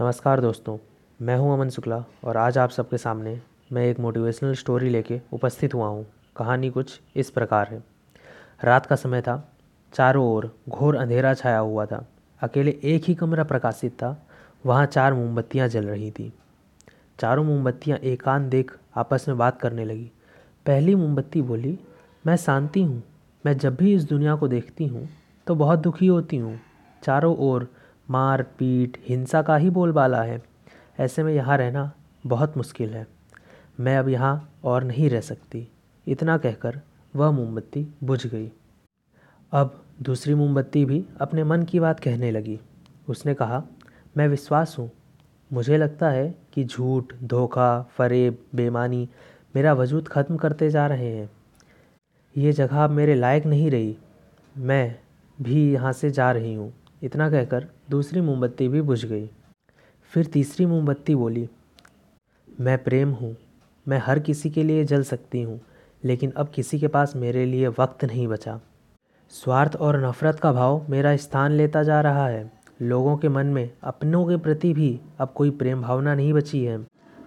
नमस्कार दोस्तों, मैं हूँ अमन शुक्ला और आज आप सबके सामने मैं एक मोटिवेशनल स्टोरी लेके उपस्थित हुआ हूँ। कहानी कुछ इस प्रकार है। रात का समय था, चारों ओर घोर अंधेरा छाया हुआ था। अकेले एक ही कमरा प्रकाशित था, वहाँ चार मोमबत्तियाँ जल रही थी। चारों मोमबत्तियाँ एकांत देख आपस में बात करने लगी। पहली मोमबत्ती बोली, मैं शांति हूँ, मैं जब भी इस दुनिया को देखती हूँ तो बहुत दुखी होती हूँ। चारों ओर मार पीट हिंसा का ही बोलबाला है। ऐसे में यहाँ रहना बहुत मुश्किल है। मैं अब यहाँ और नहीं रह सकती। इतना कहकर वह मोमबत्ती बुझ गई। अब दूसरी मोमबत्ती भी अपने मन की बात कहने लगी। उसने कहा, मैं विश्वास हूँ। मुझे लगता है कि झूठ, धोखा, फरेब, बेमानी मेरा वजूद ख़त्म करते जा रहे हैं। ये जगह अब मेरे लायक नहीं रही। मैं भी यहाँ से जा रही हूँ। इतना कहकर दूसरी मोमबत्ती भी बुझ गई। फिर तीसरी मोमबत्ती बोली, मैं प्रेम हूँ, मैं हर किसी के लिए जल सकती हूँ, लेकिन अब किसी के पास मेरे लिए वक्त नहीं बचा। स्वार्थ और नफ़रत का भाव मेरा स्थान लेता जा रहा है। लोगों के मन में अपनों के प्रति भी अब कोई प्रेम भावना नहीं बची है।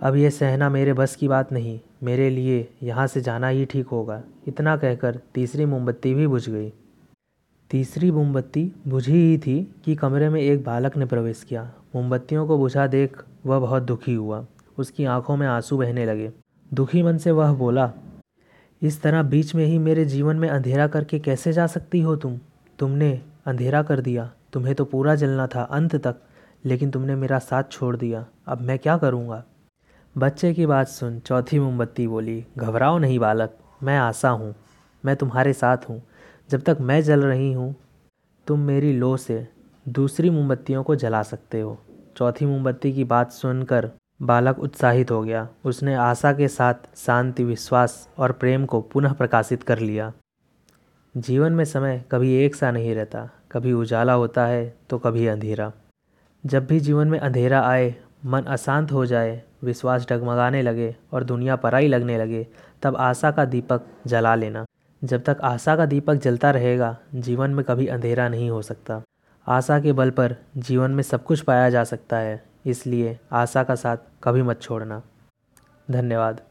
अब यह सहना मेरे बस की बात नहीं, मेरे लिए यहाँ से जाना ही ठीक होगा। इतना कहकर तीसरी मोमबत्ती भी बुझ गई। तीसरी मोमबत्ती बुझी ही थी कि कमरे में एक बालक ने प्रवेश किया। मोमबत्तियों को बुझा देख वह बहुत दुखी हुआ। उसकी आँखों में आँसू बहने लगे। दुखी मन से वह बोला, इस तरह बीच में ही मेरे जीवन में अंधेरा करके कैसे जा सकती हो तुम? तुमने अंधेरा कर दिया। तुम्हें तो पूरा जलना था अंत तक, लेकिन तुमने मेरा साथ छोड़ दिया। अब मैं क्या करूँगा? बच्चे की बात सुन चौथी मोमबत्ती बोली, घबराओ नहीं बालक, मैं आशा हूँ। मैं तुम्हारे साथ हूँ। जब तक मैं जल रही हूँ, तुम मेरी लो से दूसरी मोमबत्तियों को जला सकते हो। चौथी मोमबत्ती की बात सुनकर बालक उत्साहित हो गया। उसने आशा के साथ शांति, विश्वास और प्रेम को पुनः प्रकाशित कर लिया। जीवन में समय कभी एक सा नहीं रहता। कभी उजाला होता है तो कभी अंधेरा। जब भी जीवन में अंधेरा आए, मन अशांत हो जाए, विश्वास डगमगाने लगे और दुनिया पराई लगने लगे, तब आशा का दीपक जला लेना। जब तक आशा का दीपक जलता रहेगा, जीवन में कभी अंधेरा नहीं हो सकता। आशा के बल पर जीवन में सब कुछ पाया जा सकता है, इसलिए आशा का साथ कभी मत छोड़ना। धन्यवाद।